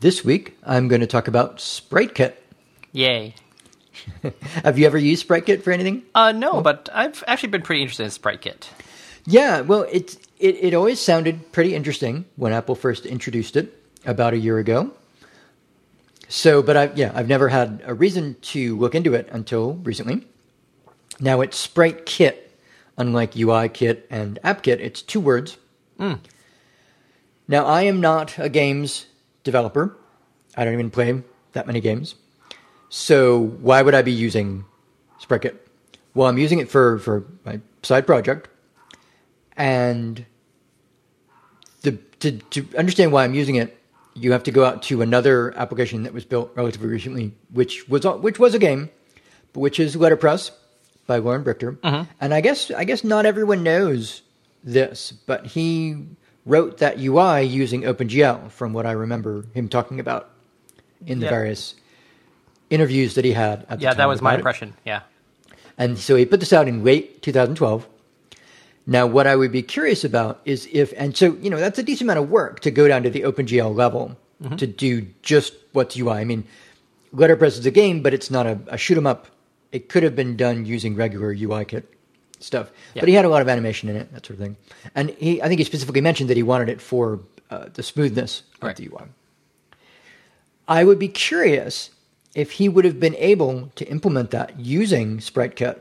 This week, I'm going to talk about SpriteKit. Yay. Have you ever used SpriteKit for anything? Uh, no, but I've actually been pretty interested in SpriteKit. Yeah, well, it, it it always sounded pretty interesting when Apple first introduced it about a year ago. So, but I yeah, I've never had a reason to look into it until recently. Now it's Sprite Kit, unlike UI Kit and App Kit. It's two words. Now I am not a games developer. I don't even play that many games. So why would I be using SpriteKit? Well, I'm using it for for my side project, and the to to understand why I'm using it, you have to go out to another application that was built relatively recently, which was which was a game, but which is Letterpress by Loren Brichter. Mm-hmm. And I guess I guess not everyone knows this, but he wrote that UI using OpenGL, from what I remember him talking about in the various interviews that he had. At the Yeah, that was my it. impression. Yeah. And so he put this out in late 2012. Now, what I would be curious about is if, and so, you know, that's a decent amount of work to go down to the OpenGL level mm-hmm. to do just what's UI. I mean, Letterpress is a game, but it's not a, a shoot 'em up. It could have been done using regular UI kit stuff. Yeah. But he had a lot of animation in it, that sort of thing. And he, I think he specifically mentioned that he wanted it for uh, the smoothness of Right. the UI. I would be curious if he would have been able to implement that using SpriteKit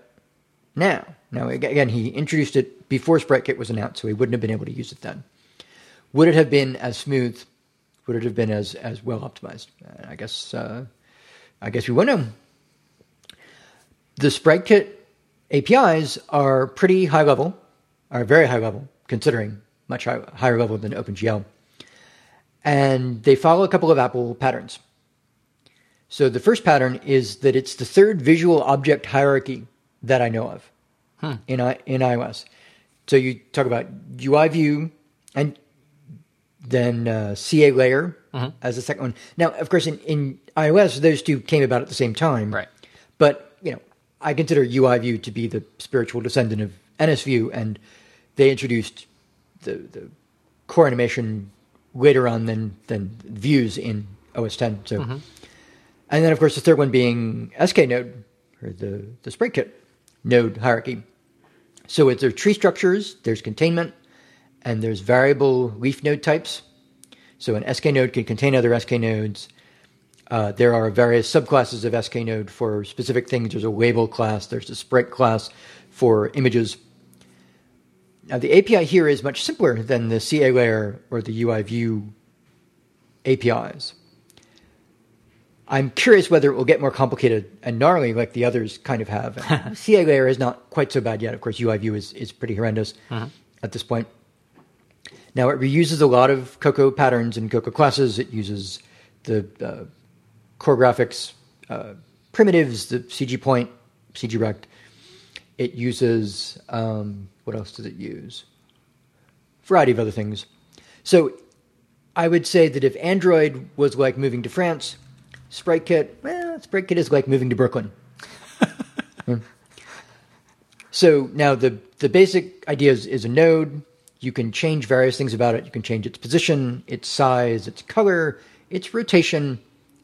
now. Now, again, he introduced it before SpriteKit was announced, so he wouldn't have been able to use it then. Would it have been as smooth? Would it have been as, as well optimized? Uh, I guess uh, I guess we won't know. The SpriteKit APIs are pretty high level, are very high level, considering much high, higher level than OpenGL. And they follow a couple of Apple patterns. So the first pattern is that it's the third visual object hierarchy that I know of in in iOS. So you talk about UI view and then uh, CA layer as the second one. Now, of course, in, in iOS, those two came about at the same time. Right. But I consider UI view to be the spiritual descendant of NS view, and they introduced the the core animation later on than than views in OS 10. So, mm-hmm. and then of course the third one being SK node or the the SpriteKit node hierarchy. So it's there tree structures, there's containment, and there's variable leaf node types. So an SK node can contain other SK nodes. Uh, there are various subclasses of SK node for specific things. There's a label class, there's a sprite class for images. Now the API here is much simpler than the CA layer or the UI view APIs. I'm curious whether it will get more complicated and gnarly like the others kind of have. CA layer is not quite so bad yet. Of course, UI view is, is pretty horrendous at this point. Now, it reuses a lot of Cocoa patterns and Cocoa classes. It uses the uh, core graphics uh, primitives, the CG point, CG rect. It uses, um, what else does it use? variety of other things. So I would say that if Android was like moving to France, SpriteKit, well, SpriteKit is like moving to Brooklyn. Hmm. So now the the basic idea is, is a node. You can change various things about it. You can change its position, its size, its color, its rotation,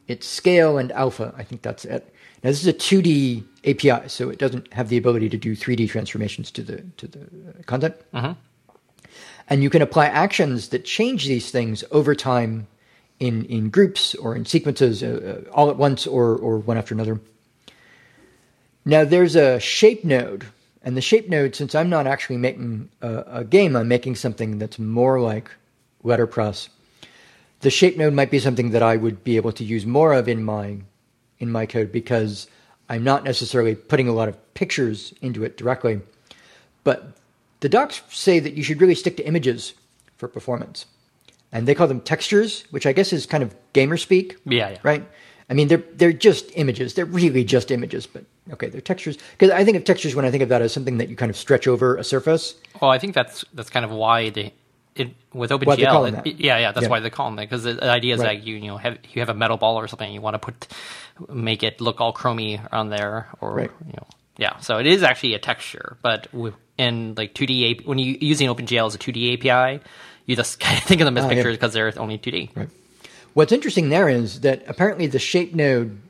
its scale, and alpha. I think that's it. Now this is a 2D API, so it doesn't have the ability to do 3D transformations to the to the content. And you can apply actions that change these things over time in, in groups or in sequences, uh, uh, all at once or, or one after another. Now, there's a shape node. And the shape node, since I'm not actually making a, a game, I'm making something that's more like letterpress. The shape node might be something that I would be able to use more of in my in my code because I'm not necessarily putting a lot of pictures into it directly. But the docs say that you should really stick to images for performance. And they call them textures, which I guess is kind of gamer speak. Yeah, yeah. Right? I mean, they're they're just images. They're really just images, but okay, they're textures. Because I think of textures when I think of that as something that you kind of stretch over a surface. Well, I think that's that's kind of why they it with Why they call OpenGL. it- yeah, yeah, that's Yeah. why they call them that because the, the idea is Right. that you you know have you have a metal ball or something you want to put make it look all chromy on there or Right. you know yeah. So it is actually a texture, but in like 2D AP, when you using OpenGL as a 2D API, you just kind of think of them as Ah, pictures because they're only 2D. Right. What's interesting there is that apparently the shape node,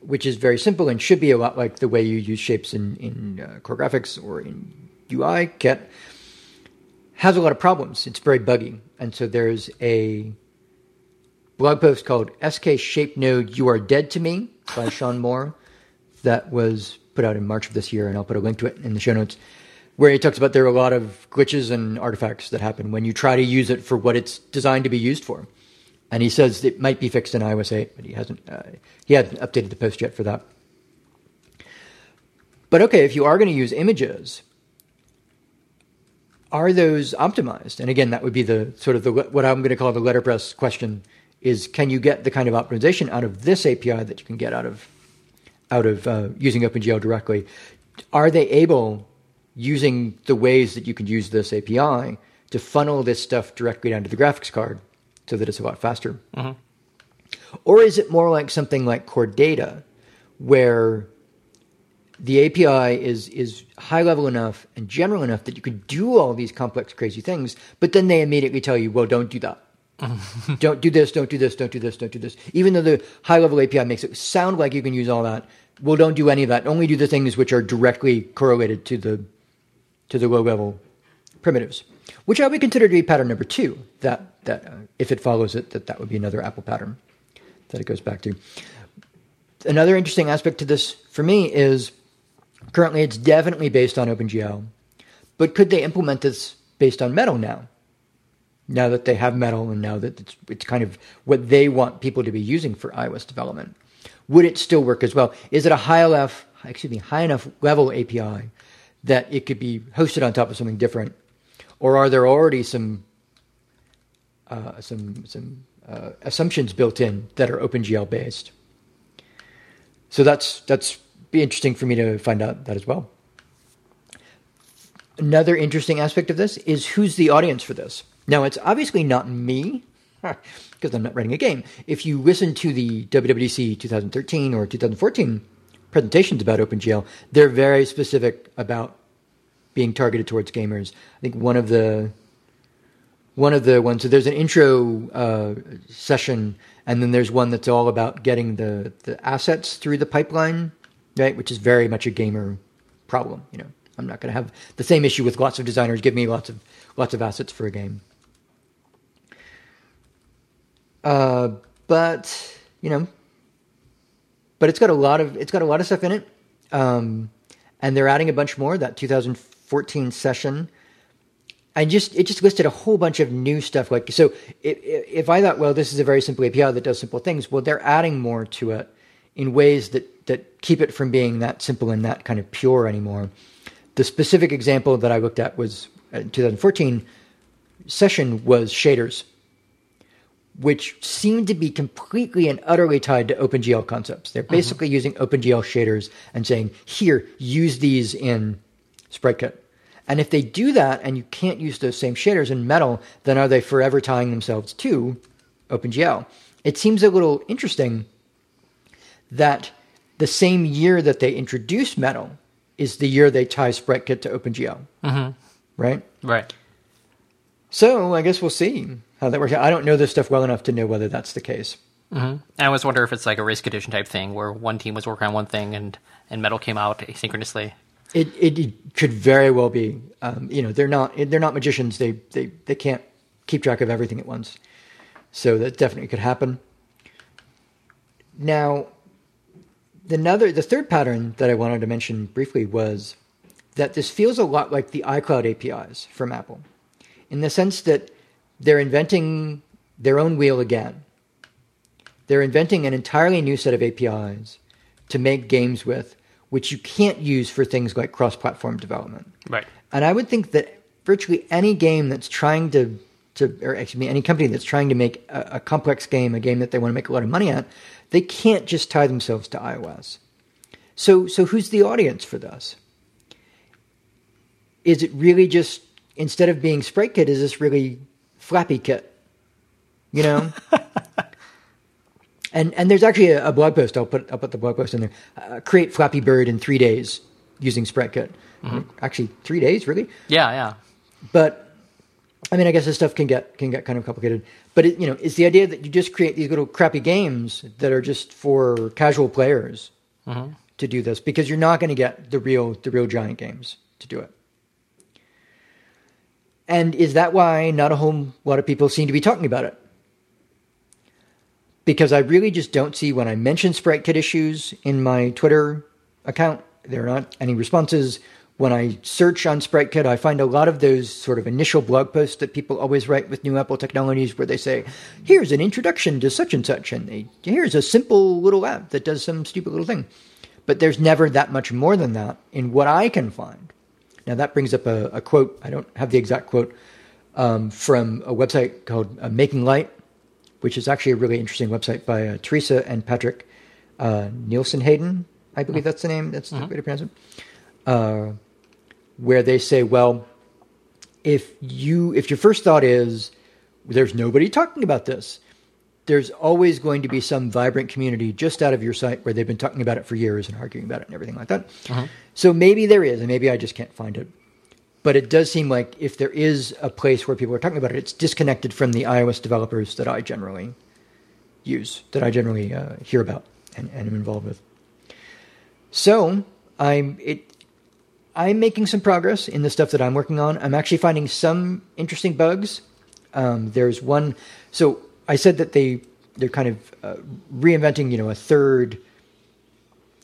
which is very simple and should be a lot like the way you use shapes in, in uh, core graphics or in UI kit, has a lot of problems. It's very buggy. And so there's a blog post called SK Shape Node You Are Dead to Me by Shawn Moore that was put out in March of this year, and I'll put a link to it in the show notes, where he talks about there are a lot of glitches and artifacts that happen when you try to use it for what it's designed to be used for. And he says it might be fixed in iOS 8, but he hasn't uh, he hasn't updated the post yet for that. But okay, if you are going to use images, are those optimized? And again, that would be the sort of the what I'm going to call the letterpress question: is can you get the kind of optimization out of this API that you can get out of out of uh, using OpenGL directly? Are they able, using the ways that you can use this API, to funnel this stuff directly down to the graphics card so that it's a lot faster? Mm-hmm. Or is it more like something like Core Data, where the API is is high level enough and general enough that you could do all these complex, crazy things, but then they immediately tell you, well, don't do that. don't do this, don't do this, don't do this, don't do this. Even though the high level API makes it sound like you can use all that, well, don't do any of that. Only do the things which are directly correlated to the to the low level primitives, which I would consider to be pattern number two. That that uh, if it follows it, that that would be another Apple pattern that it goes back to. Another interesting aspect to this for me is currently it's definitely based on OpenGL, but could they implement this based on Metal now? Now that they have Metal and now that it's, it's kind of what they want people to be using for iOS development, would it still work as well? Is it a high enough, excuse me, high enough level API that it could be hosted on top of something different, or are there already some uh, some some uh, assumptions built in that are OpenGL based? So that's that's be interesting for me to find out that as well. Another interesting aspect of this is who's the audience for this. Now, it's obviously not me because I'm not writing a game. If you listen to the WWDC 2013 or 2014 presentations about OpenGL, they're very specific about being targeted towards gamers. I think one of the one of the ones so there's an intro uh, session, and then there's one that's all about getting the the assets through the pipeline, right? Which is very much a gamer problem. You know, I'm not going to have the same issue with lots of designers give me lots of lots of assets for a game. Uh, but you know, but it's got a lot of it's got a lot of stuff in it, um, and they're adding a bunch more. That 2014 session, and just it just listed a whole bunch of new stuff. Like so, if, if I thought, well, this is a very simple API that does simple things, well, they're adding more to it in ways that that keep it from being that simple and that kind of pure anymore. The specific example that I looked at was uh, 2014 session was shaders which seem to be completely and utterly tied to OpenGL concepts. They're basically mm-hmm. using OpenGL shaders and saying, here, use these in SpriteKit. And if they do that and you can't use those same shaders in Metal, then are they forever tying themselves to OpenGL? It seems a little interesting that the same year that they introduce Metal is the year they tie SpriteKit to OpenGL. Mm-hmm. Right? Right. So I guess we'll see how that works. out. I don't know this stuff well enough to know whether that's the case. Mm-hmm. I always wonder if it's like a race condition type thing where one team was working on one thing and, and metal came out asynchronously. It, it, it could very well be. Um, you know, they're not they're not magicians. They they they can't keep track of everything at once. So that definitely could happen. Now, the another the third pattern that I wanted to mention briefly was that this feels a lot like the iCloud APIs from Apple, in the sense that they're inventing their own wheel again. They're inventing an entirely new set of APIs to make games with, which you can't use for things like cross platform development. Right. And I would think that virtually any game that's trying to, to or excuse me, any company that's trying to make a, a complex game, a game that they want to make a lot of money at, they can't just tie themselves to iOS. So, so who's the audience for this? Is it really just instead of being SpriteKit, is this really Flappy Kit, you know. and and there's actually a, a, blog post. I'll put I'll put the blog post in there. Uh, create Flappy Bird in three days using SpriteKit. Mm-hmm. Actually, three days, really? Yeah, yeah. But I mean, I guess this stuff can get can get kind of complicated, but it, you know, it's the idea that you just create these little crappy games that are just for casual players mm-hmm. to do this because you're not going to get the real the real giant games to do it. And is that why not a whole lot of people seem to be talking about it? Because I really just don't see when I mention Sprite Kit issues in my Twitter account, there are not any responses. When I search on SpriteKit, I find a lot of those sort of initial blog posts that people always write with new Apple technologies where they say, here's an introduction to such and such, and they, here's a simple little app that does some stupid little thing. But there's never that much more than that in what I can find. Now, that brings up a, a quote, I don't have the exact quote, um, from a website called uh, Making Light, which is actually a really interesting website by uh, Teresa and Patrick uh, Nielsen Hayden. I believe that's the name. That's the way to pronounce it. Where they say, well, if you if your first thought is there's nobody talking about this, there's always going to be some vibrant community just out of your sight where they've been talking about it for years and arguing about it and everything like that. So maybe there is, and maybe I just can't find it. But it does seem like if there is a place where people are talking about it, it's disconnected from the iOS developers that I generally use, that I generally uh, hear about and, and am involved with. So I'm it. I'm making some progress in the stuff that I'm working on. I'm actually finding some interesting bugs. Um, there's one. So I said that they they're kind of uh, reinventing, you know, a third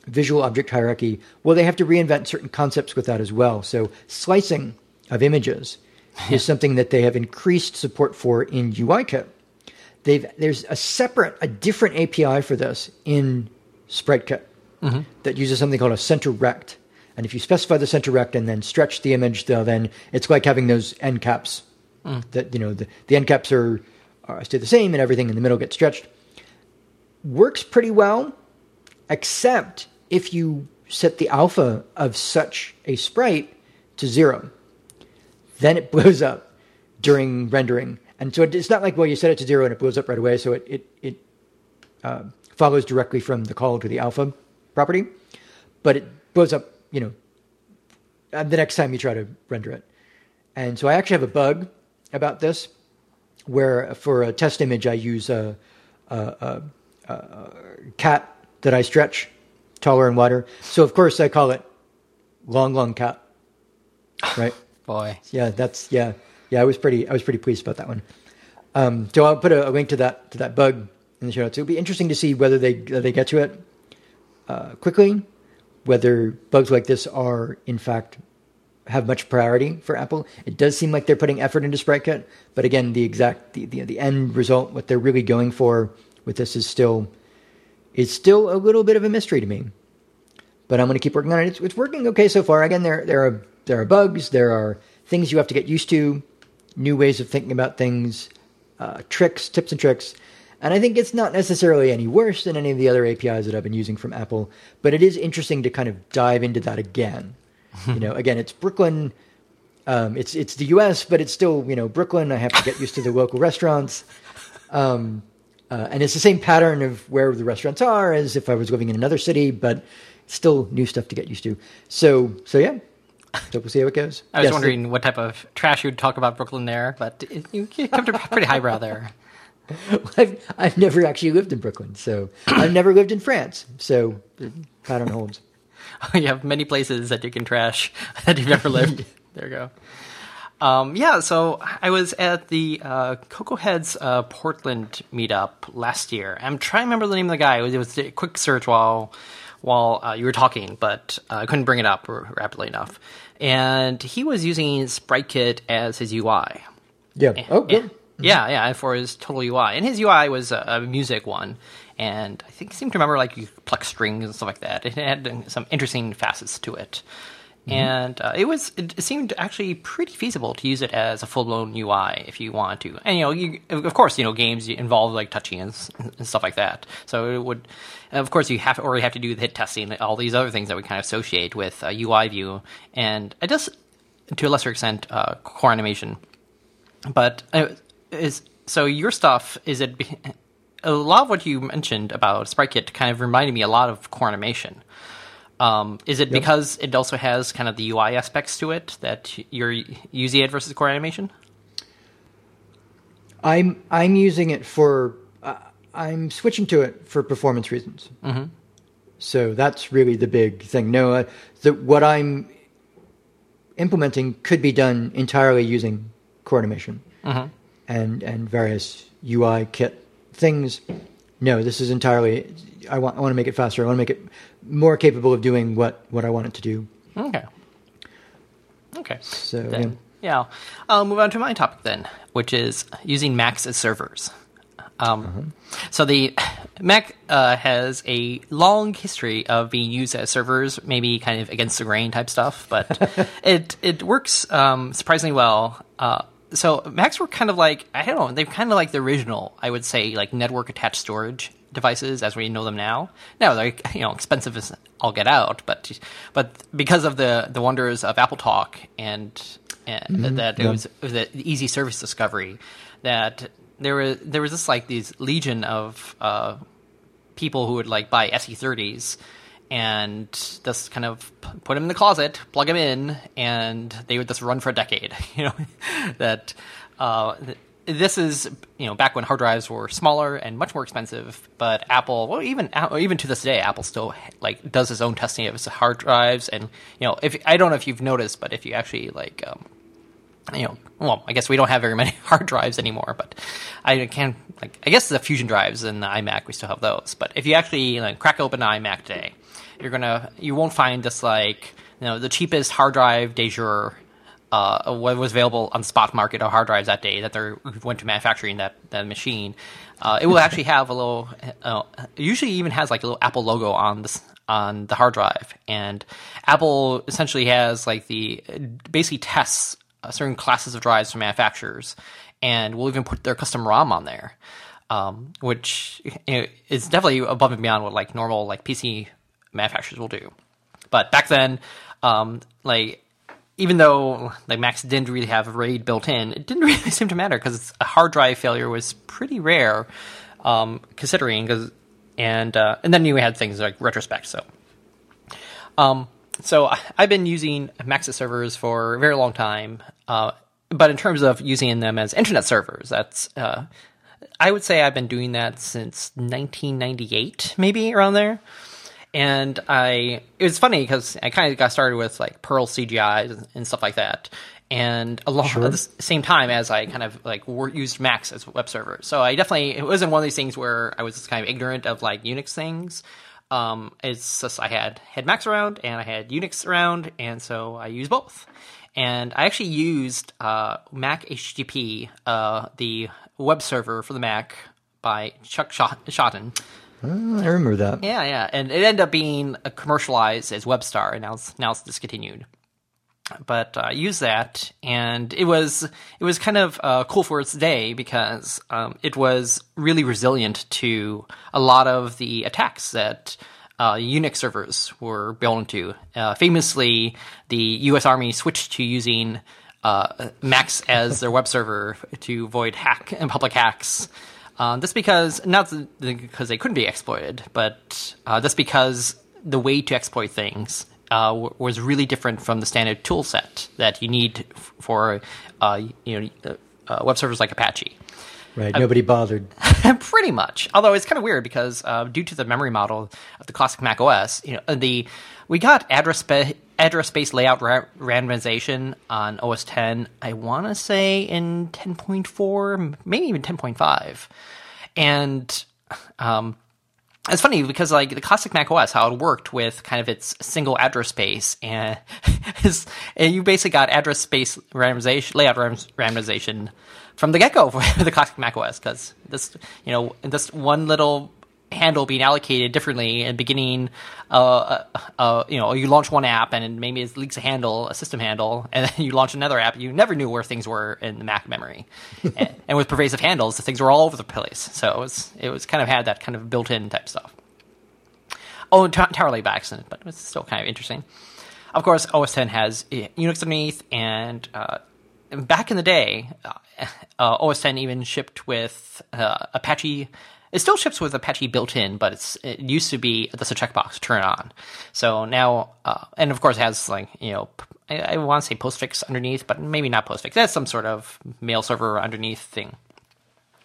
visual object hierarchy. Well, they have to reinvent certain concepts with that as well. So slicing of images is something that they have increased support for in UIKit. They've there's a separate, a different API for this in SpriteKit that uses something called a center rect. And if you specify the center rect and then stretch the image, then it's like having those end caps. That you know the, the end caps are, are stay the same and everything in the middle gets stretched. Works pretty well, except if you set the alpha of such a sprite to zero, then it blows up during rendering. And so it's not like well you set it to zero and it blows up right away. So it it, it uh, follows directly from the call to the alpha property, but it blows up you know uh, the next time you try to render it. And so I actually have a bug about this where for a test image I use a, a, a, a cat that I stretch taller and wider. So of course I call it long, long cat. Right? Boy. yeah, that's yeah, yeah. I was pretty I was pretty pleased about that one. Um, so I'll put a, a link to that to that bug in the show notes. It'll be interesting to see whether they they get to it uh, quickly, whether bugs like this are in fact have much priority for Apple. It does seem like they're putting effort into SpriteKit, but again, the exact the, the the end result, what they're really going for with this, is still is still a little bit of a mystery to me. But I'm going to keep working on it. It's, it's working okay so far. Again, there there are there are bugs, there are things you have to get used to, new ways of thinking about things, uh, tricks, tips and tricks. And I think it's not necessarily any worse than any of the other APIs that I've been using from Apple, but it is interesting to kind of dive into that again. you know, again, it's Brooklyn. Um, it's it's the U.S., but it's still you know Brooklyn. I have to get used to the local restaurants, um, uh, and it's the same pattern of where the restaurants are as if I was living in another city, but still new stuff to get used to. So so yeah, so we'll see how it goes. I was Yes, wondering what type of trash you'd talk about Brooklyn there, but it, you come to pretty highbrow there. I've I've never actually lived in Brooklyn, so I've never lived in France, so pattern holds. you have many places that you can trash that you've never lived. there you go. Um, yeah, so I was at the uh, Cocoa Heads uh, Portland meetup last year. I'm trying to remember the name of the guy. It was, it was a quick search while while uh, you were talking, but uh, I couldn't bring it up r- rapidly enough. And he was using SpriteKit as his UI. Yeah. Oh, good. Yeah, yeah, for his total UI, and his UI was a, a music one, and I think I seem to remember like you pluck strings and stuff like that. It had some interesting facets to it, and uh, it was it seemed actually pretty feasible to use it as a full blown UI if you want to. And you know, you, of course, you know, games involve like touching and, and stuff like that, so it would. Of course, you have or you have to do the hit testing, and all these other things that we kind of associate with uh, UI view, and I just to a lesser extent uh, core animation. But uh, is so your stuff is it a lot of what you mentioned about SpriteKit kind of reminded me a lot of core animation. Um, is it because it also has kind of the UI aspects to it that you're using it versus core animation? I'm I'm using it for uh, I'm switching to it for performance reasons. Mm-hmm. So that's really the big thing. No, uh, the, what I'm implementing could be done entirely using core animation Mm-hmm. And and various UI kit things. No, this is entirely. I want I want to make it faster. I want to make it more capable of doing what what I want it to do. Okay. Okay. So yeah. Then, yeah. I'll move on to my topic then, which is using Macs as servers. Um, So the Mac uh, has a long history of being used as servers, maybe kind of against the grain type stuff, but it it works um, surprisingly well. Uh, so Macs were kind of like I don't know, they're kind of like the original, I would say, like network attached storage devices as we know them now. Now they're you know expensive as all get out, but but because of the the wonders of Apple Talk and, and that it yeah. was it was the easy service discovery that there was there was this like these legion of uh, people who would like buy SE30s and just kind of put them in the closet, plug them in, and they would just run for a decade. You know that uh, this is you know back when hard drives were smaller and much more expensive. But Apple, well, even even to this day, Apple still like does its own testing of its hard drives, and you know if I don't know if you've noticed, but if you actually like. Um, you know, well, I guess we don't have very many hard drives anymore, but I can, like, I guess the Fusion drives in the iMac, we still have those. But if you actually like, crack open an iMac today, you're gonna, you won't find just like, you know, the cheapest hard drive de jour, uh, what was available on the spot market of hard drives that day that they went to manufacturing that, that machine. Uh, it will actually have a little, uh, usually even has like a little Apple logo on this, on the hard drive. And Apple essentially has like the, basically tests uh, certain classes of drives from manufacturers, and will even put their custom ROM on there, um, which you know, is definitely above and beyond what like normal like PC manufacturers will do. But back then, um, like even though like Macs didn't really have RAID built in, it didn't really seem to matter because a hard drive failure was pretty rare, um, considering because and uh, and then you had things like retrospect. So, um, so I've been using Macs as servers for a very long time, uh, but in terms of using them as internet servers, that's uh, I would say I've been doing that since 1998, maybe around there. And I, it was funny because I kind of got started with like Perl CGI and stuff like that. And along at the same time as I kind of like used Macs as web server. So I definitely, it wasn't one of these things where I was just kind of ignorant of like Unix things. Um, it's just I had had Macs around and I had Unix around, and so I used both. And I actually used uh, Mac HTTP, uh, the web server for the Mac by Chuck Shot- Shotton. I remember that. Yeah, yeah, and it ended up being uh, commercialized as WebStar, and now it's now it's discontinued. But uh, I used that, and it was it was kind of uh, cool for its day because um, it was really resilient to a lot of the attacks that uh, Unix servers were built into. Uh, famously, the U.S. Army switched to using uh, Macs as their web server to avoid hack and public hacks. Um, that's because not because they couldn't be exploited, but uh, that's because the way to exploit things uh, w- was really different from the standard tool set that you need f- for uh, you know uh, uh, web servers like Apache. Right. Nobody bothered. Pretty much. Although it's kind of weird because uh, due to the memory model of the classic Mac OS, you know, the we got address spa- address space layout ra- randomization on OS 10. I want to say in 10.4, maybe even 10.5, and um, it's funny because like the classic Mac OS, how it worked with kind of its single address space, and, and you basically got address space randomization, layout randomization from the get go for the classic Mac OS because this, you know, this one little handle being allocated differently and beginning, uh, uh, uh, you know, you launch one app and maybe it leaks a handle, a system handle, and then you launch another app. You never knew where things were in the Mac memory, and, and with pervasive handles, the things were all over the place. So it was, it was kind of had that kind of built-in type stuff. Oh, ent- entirely by accident, but it's still kind of interesting. Of course, OS 10 has uh, Unix underneath, and uh, back in the day, uh, uh, OS 10 even shipped with uh, Apache. It still ships with Apache built in, but it's it used to be just a checkbox turn it on. So now, uh, and of course, it has like you know, I want to say postfix underneath, but maybe not postfix. That's some sort of mail server underneath thing.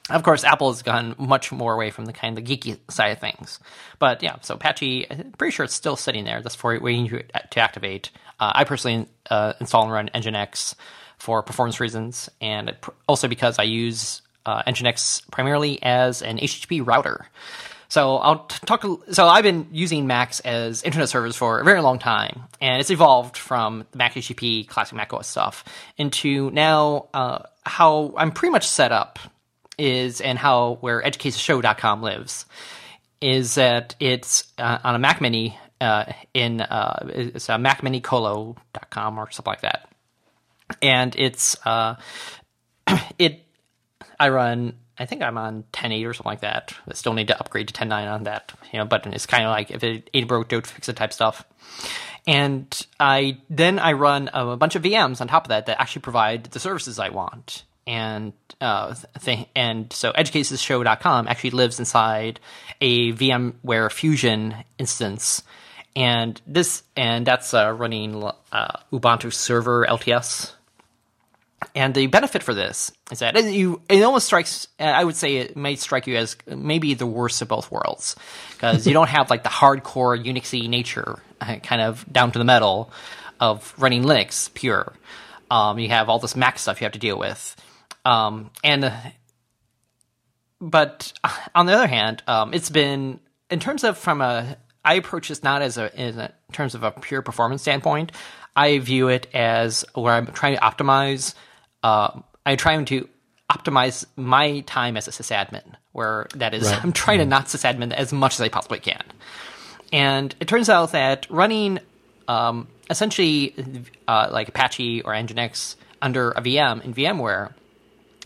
Of course, Apple has gone much more away from the kind of the geeky side of things. But yeah, so Apache, I'm pretty sure it's still sitting there. That's for waiting to, to activate. Uh, I personally uh, install and run Nginx for performance reasons, and also because I use uh, Nginx primarily as an HTTP router. So I'll talk. So I've been using Macs as internet servers for a very long time, and it's evolved from the Mac HTTP classic Mac OS stuff into now uh, how I'm pretty much set up is and how where EdgeCasesShow.com lives is that it's uh, on a Mac Mini uh, in uh, it's a Mac Mini Colo.com or something like that, and it's uh, it I run I think I'm on 10.8 or something like that. I still need to upgrade to 10.9 on that, you know, but it's kind of like if it, it broke, don't fix it type stuff. And I then I run a bunch of VMs on top of that that actually provide the services I want. And uh, th- and so edgecasesshow.com actually lives inside a VMware Fusion instance, and this and that's uh, running uh, Ubuntu Server LTS and the benefit for this is that you it almost strikes I would say it may strike you as maybe the worst of both worlds because you don't have like the hardcore Unixy nature uh, kind of down to the metal of running Linux pure. Um, you have all this Mac stuff you have to deal with, um, and but on the other hand, um, it's been in terms of from a I approach this not as a in terms of a pure performance standpoint. I view it as where I'm trying to optimize uh, I'm trying to optimize my time as a sysadmin, where that is, right. I'm trying to not sysadmin as much as I possibly can. And it turns out that running um, essentially uh, like Apache or Nginx under a VM in VMware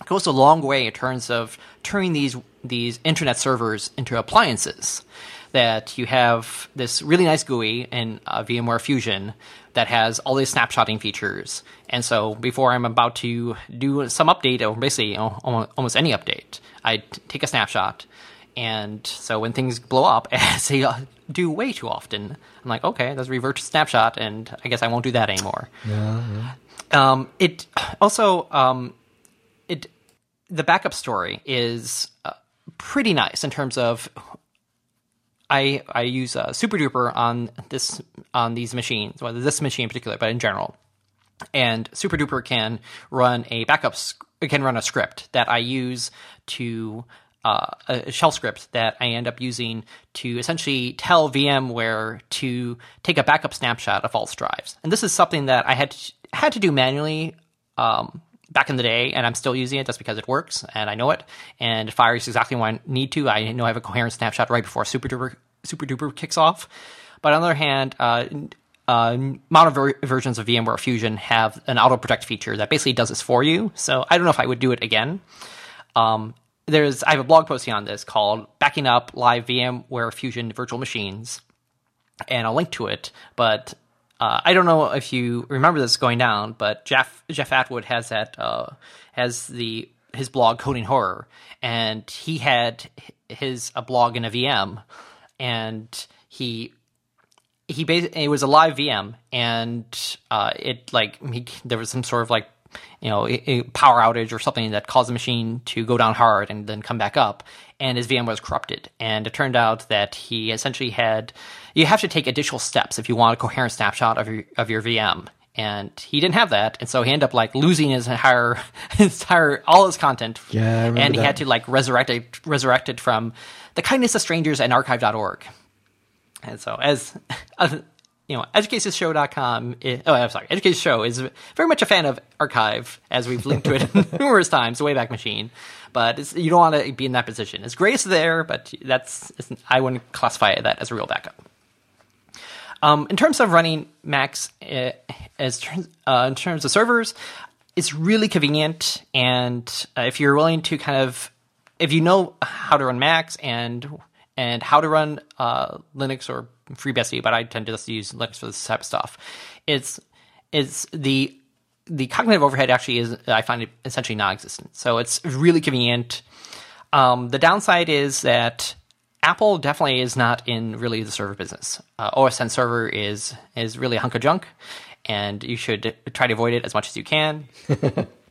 goes a long way in terms of turning these these internet servers into appliances. That you have this really nice GUI in uh, VMware Fusion that has all these snapshotting features. And so before I'm about to do some update, or basically you know, almost any update, I take a snapshot. And so when things blow up, as they uh, do way too often, I'm like, okay, let's revert to snapshot, and I guess I won't do that anymore. Yeah. yeah. Um, it also um, it the backup story is uh, pretty nice in terms of I I use uh, SuperDuper on this on these machines, whether this machine in particular, but in general. And SuperDuper can run a backup can run a script that I use to uh, a shell script that I end up using to essentially tell VMware to take a backup snapshot of false drives. And this is something that I had to, had to do manually um, back in the day, and I'm still using it just because it works and I know it, and it fires exactly when I need to. I know I have a coherent snapshot right before Super Duper, Super Duper kicks off. But on the other hand, uh, uh, modern ver- versions of VMware Fusion have an auto protect feature that basically does this for you. So I don't know if I would do it again. Um, there's I have a blog posting on this called "Backing Up Live VMware Fusion Virtual Machines," and I'll link to it. But uh, I don't know if you remember this going down, but Jeff Jeff Atwood has that uh, has the his blog Coding Horror, and he had his a blog in a VM, and he he basically it was a live VM, and uh, it like he, there was some sort of like you know a, power outage or something that caused the machine to go down hard and then come back up, and his VM was corrupted, and it turned out that he essentially had you have to take additional steps if you want a coherent snapshot of your of your VM. And he didn't have that, and so he ended up like losing his entire, his entire all his content. Yeah, and he that. had to like resurrect it, resurrect it from the kindness of strangers and archive.org. And so, as you know, edgecasesshow.com, is, oh, I'm sorry, Edge Cases Show is very much a fan of archive, as we've linked to it numerous times, the Wayback Machine. But you don't want to be in that position. It's great it's there, but that's I wouldn't classify that as a real backup. Um, in terms of running Macs uh, as uh, in terms of servers, it's really convenient, and uh, if you're willing to kind of, if you know how to run Macs and and how to run uh, Linux or FreeBSD, but I tend to just use Linux for this type of stuff. It's it's the the cognitive overhead actually is I find it essentially non-existent. So it's really convenient. Um, the downside is that Apple definitely is not in really the server business. Uh, OS X server is is really a hunk of junk, and you should try to avoid it as much as you can.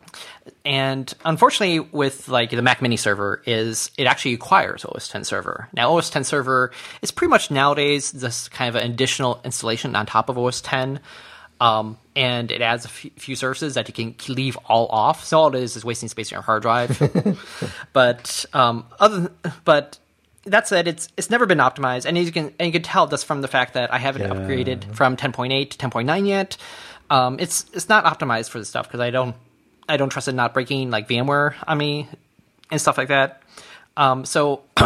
and unfortunately, with like the Mac Mini server, is it actually acquires OS 10 server. Now, OS 10 server is pretty much nowadays this kind of an additional installation on top of OS 10. Um, and it adds a few, few services that you can leave all off. So all it is is wasting space on your hard drive. but um, other, than, but that said, it's it's never been optimized, and you can and you can tell this from the fact that I haven't Yeah. upgraded from 10.8 to 10.9 yet. Um, it's it's not optimized for this stuff because I don't I don't trust it not breaking like VMware on me and stuff like that. Um, so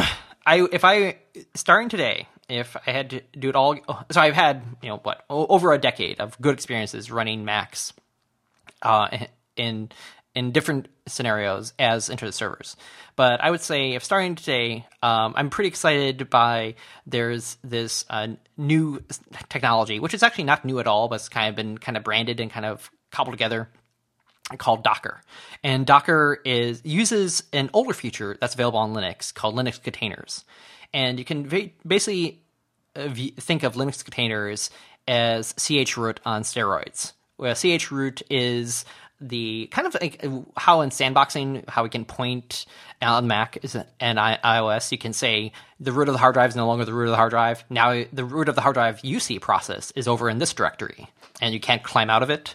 I if I starting today, if I had to do it all, so I've had you know what over a decade of good experiences running Macs uh, in in different scenarios as internet servers. But I would say if starting today, um, I'm pretty excited by there's this uh, new technology, which is actually not new at all, but it's kind of been kind of branded and kind of cobbled together called Docker. And Docker is uses an older feature that's available on Linux called Linux containers. And you can va- basically uh, think of Linux containers as chroot on steroids. Where chroot is the kind of like how in sandboxing, how we can point on Mac and iOS, you can say the root of the hard drive is no longer the root of the hard drive. Now the root of the hard drive you see process is over in this directory, and you can't climb out of it.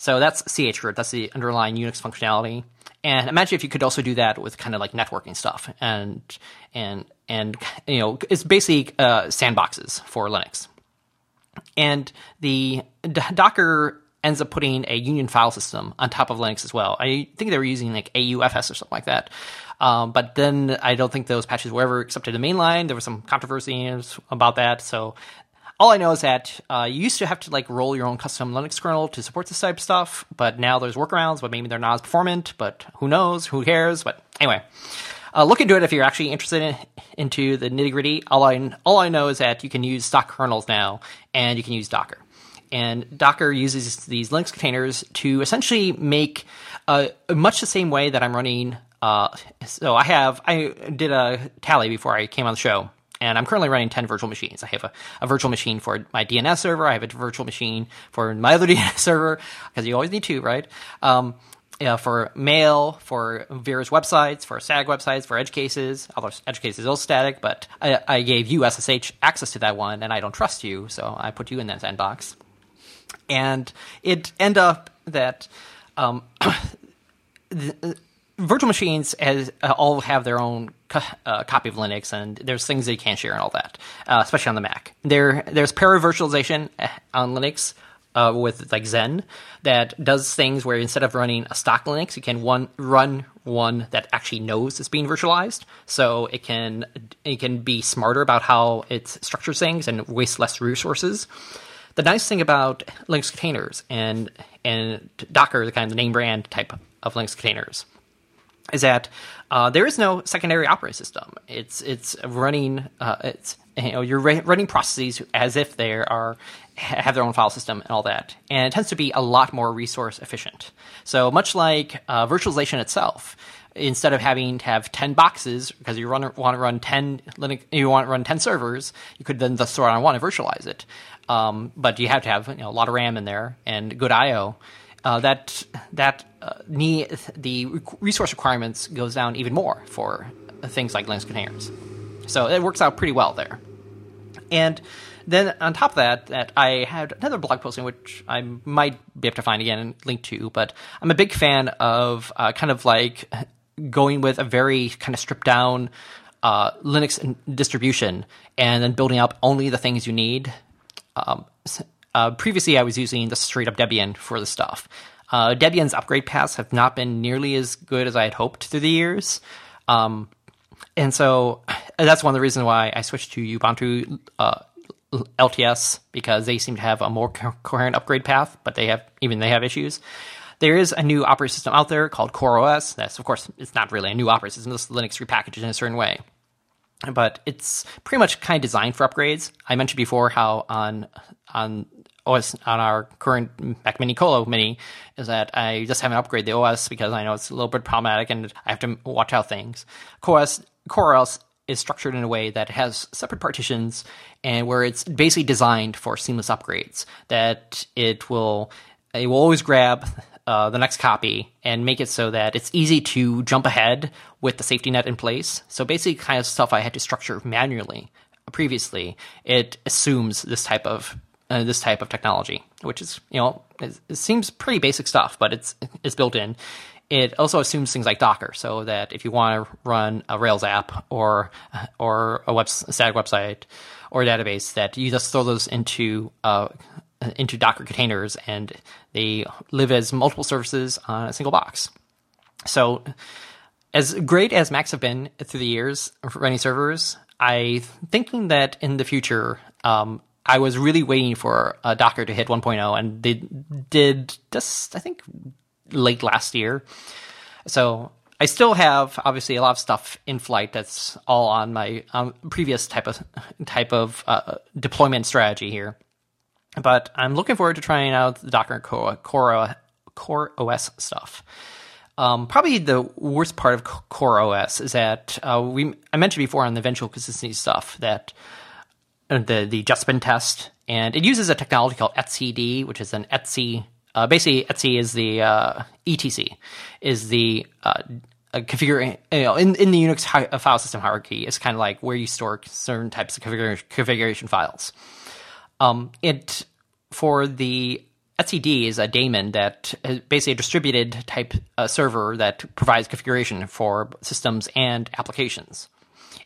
So that's chroot. That's the underlying Unix functionality. And imagine if you could also do that with kind of like networking stuff and and and you know it's basically uh, sandboxes for Linux. And the D- Docker ends up putting a Union file system on top of Linux as well. I think they were using like AUFS or something like that. Um, but then I don't think those patches were ever accepted in mainline. There was some controversy about that. So all I know is that uh, you used to have to like roll your own custom Linux kernel to support this type of stuff, but now there's workarounds, but maybe they're not as performant. But who knows? Who cares? But anyway, uh, look into it if you're actually interested in, into the nitty gritty. All I all I know is that you can use stock kernels now, and you can use Docker. And Docker uses these Linux containers to essentially make uh, much the same way that I'm running. Uh, so I have I did a tally before I came on the show and I'm currently running 10 virtual machines. I have a, a virtual machine for my DNS server. I have a virtual machine for my other DNS server, because you always need two, right? Um, for mail, for various websites, for SAG websites, for edge cases. Although edge cases is all static, but I, I gave you SSH access to that one, and I don't trust you, so I put you in that sandbox. And it end up that um, the, virtual machines uh, all have their own co- uh, copy of Linux, and there's things they can't share and all that, uh, especially on the Mac. There, there's para-virtualization uh, on Linux uh, with like Xen that does things where instead of running a stock Linux, you can one run one that actually knows it's being virtualized, so it can it can be smarter about how it structures things and waste less resources. The nice thing about Linux containers and and Docker, the kind of the name brand type of Linux containers, is that uh, there is no secondary operating system. It's it's running uh, it's you know you're ra- running processes as if they are have their own file system and all that, and it tends to be a lot more resource efficient. So much like uh, virtualization itself. Instead of having to have ten boxes because you run, want to run ten Linux, you want to run ten servers, you could then just throw it on one and virtualize it. Um, but you have to have you know, a lot of RAM in there and good I/O uh, that that uh, need the resource requirements goes down even more for things like Linux containers. So it works out pretty well there. And then on top of that, that I had another blog posting which I might be able to find again and link to, but I'm a big fan of uh, kind of like going with a very kind of stripped down uh, Linux distribution and then building up only the things you need. Um, uh, previously, I was using the straight up Debian for the stuff. Uh, Debian's upgrade paths have not been nearly as good as I had hoped through the years. Um, and so that's one of the reasons why I switched to Ubuntu uh, LTS because they seem to have a more co- coherent upgrade path, but they have even they have issues. There is a new operating system out there called CoreOS. That's of course it's not really a new operating system. This Linux repackaged in a certain way, but it's pretty much kind of designed for upgrades. I mentioned before how on on OS on our current Mac Mini Colo Mini is that I just haven't upgraded the OS because I know it's a little bit problematic and I have to watch out things. CoreOS CoreOS is structured in a way that has separate partitions and where it's basically designed for seamless upgrades. That it will it will always grab uh, the next copy and make it so that it's easy to jump ahead with the safety net in place. So basically, kind of stuff I had to structure manually previously, it assumes this type of uh, this type of technology, which is you know it, it seems pretty basic stuff, but it's it's built in. It also assumes things like Docker, so that if you want to run a Rails app or or a web static website or a database, that you just throw those into uh, into Docker containers and they live as multiple services on a single box. So, as great as Macs have been through the years running servers, I thinking that in the future, um, I was really waiting for uh, Docker to hit 1.0, and they did just I think late last year. So I still have obviously a lot of stuff in flight that's all on my um, previous type of type of uh, deployment strategy here. But I'm looking forward to trying out the Docker Core, Core, Core OS stuff. Um, probably the worst part of Core OS is that uh, we I mentioned before on the eventual consistency stuff that the the Jepsen test, and it uses a technology called etcd, which is an etc. Uh, basically, etc is the uh, etc is the uh, configuring you know in, in the Unix hi- uh, file system hierarchy It's kind of like where you store certain types of configuration, configuration files. Um, it for the etcd is a daemon that is basically a distributed type uh, server that provides configuration for systems and applications.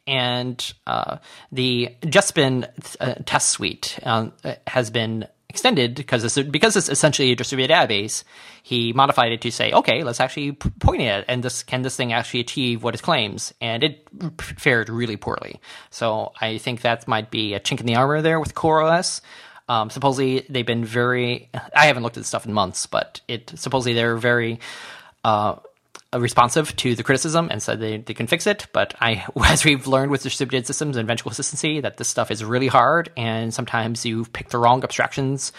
And uh, the Jepsen uh, test suite um, has been extended because it's, because it's essentially a distributed database. He modified it to say, okay, let's actually point it, and this can this thing actually achieve what it claims? And it fared really poorly. So I think that might be a chink in the armor there with CoreOS. Um, supposedly they've been very. I haven't looked at the stuff in months, but it supposedly they're very uh, responsive to the criticism and said they, they can fix it. But I, as we've learned with distributed systems and eventual consistency, that this stuff is really hard, and sometimes you pick the wrong abstractions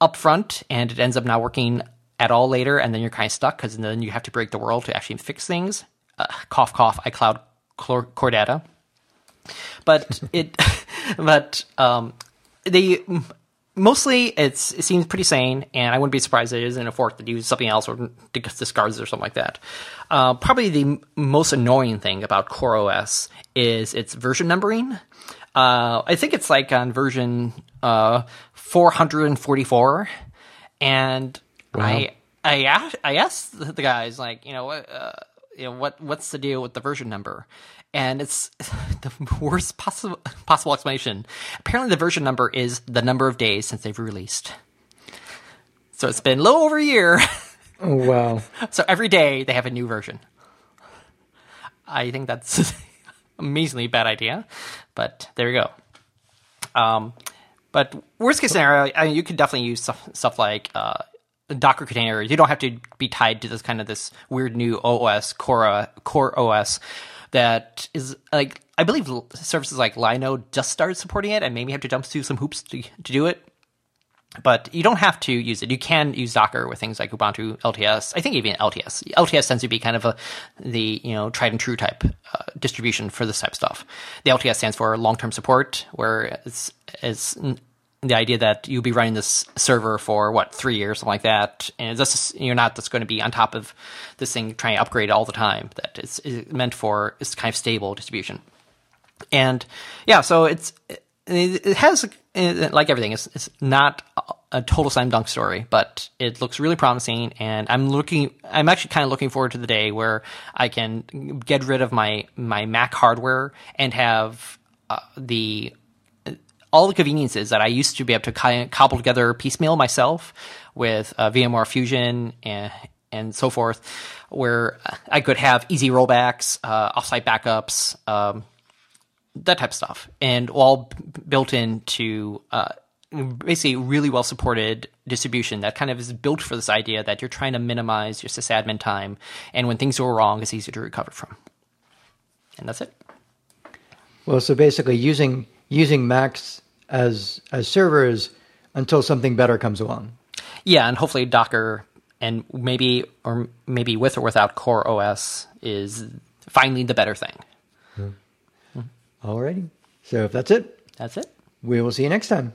up front, and it ends up not working at all later, and then you're kind of stuck because then you have to break the world to actually fix things. Uh, cough, cough. iCloud core data. But it, but um, they mostly it's it seems pretty sane, and I wouldn't be surprised if it isn't a fork that uses something else or discards it or something like that. Uh, probably the m- most annoying thing about CoreOS is its version numbering. Uh, I think it's like on version uh, 444, and wow. I I asked, I asked the guys like you know uh, you know what what's the deal with the version number and it's the worst possible possible explanation. Apparently, the version number is the number of days since they've released. So it's been a little over a year. Oh wow! so every day they have a new version. I think that's amazingly bad idea, but there you go. Um, but worst case scenario, I mean, you could definitely use stuff, stuff like uh, Docker containers. You don't have to be tied to this kind of this weird new OS core core OS that is like I believe services like Lino just started supporting it, and maybe have to jump through some hoops to, to do it. But you don't have to use it. You can use Docker with things like Ubuntu LTS. I think even LTS. LTS tends to be kind of a the you know tried and true type uh, distribution for this type of stuff. The LTS stands for long term support, where it's it's the idea that you'll be running this server for what three years, something like that, and this you're not just going to be on top of this thing trying to upgrade all the time. That it's, it's meant for it's kind of stable distribution, and yeah, so it's it has like everything. It's, it's not a total slam dunk story, but it looks really promising, and I'm looking. I'm actually kind of looking forward to the day where I can get rid of my my Mac hardware and have uh, the all the conveniences that I used to be able to cobble together piecemeal myself with uh, VMware Fusion and and so forth, where I could have easy rollbacks, uh, offsite backups, um, that type of stuff, and all built into uh, basically really well supported distribution that kind of is built for this idea that you're trying to minimize your sysadmin time, and when things go wrong, it's easy to recover from. And that's it. Well, so basically, using using Macs as as servers until something better comes along. Yeah, and hopefully Docker and maybe or maybe with or without Core OS is finally the better thing. Hmm. Alrighty. So if that's it, that's it. We will see you next time.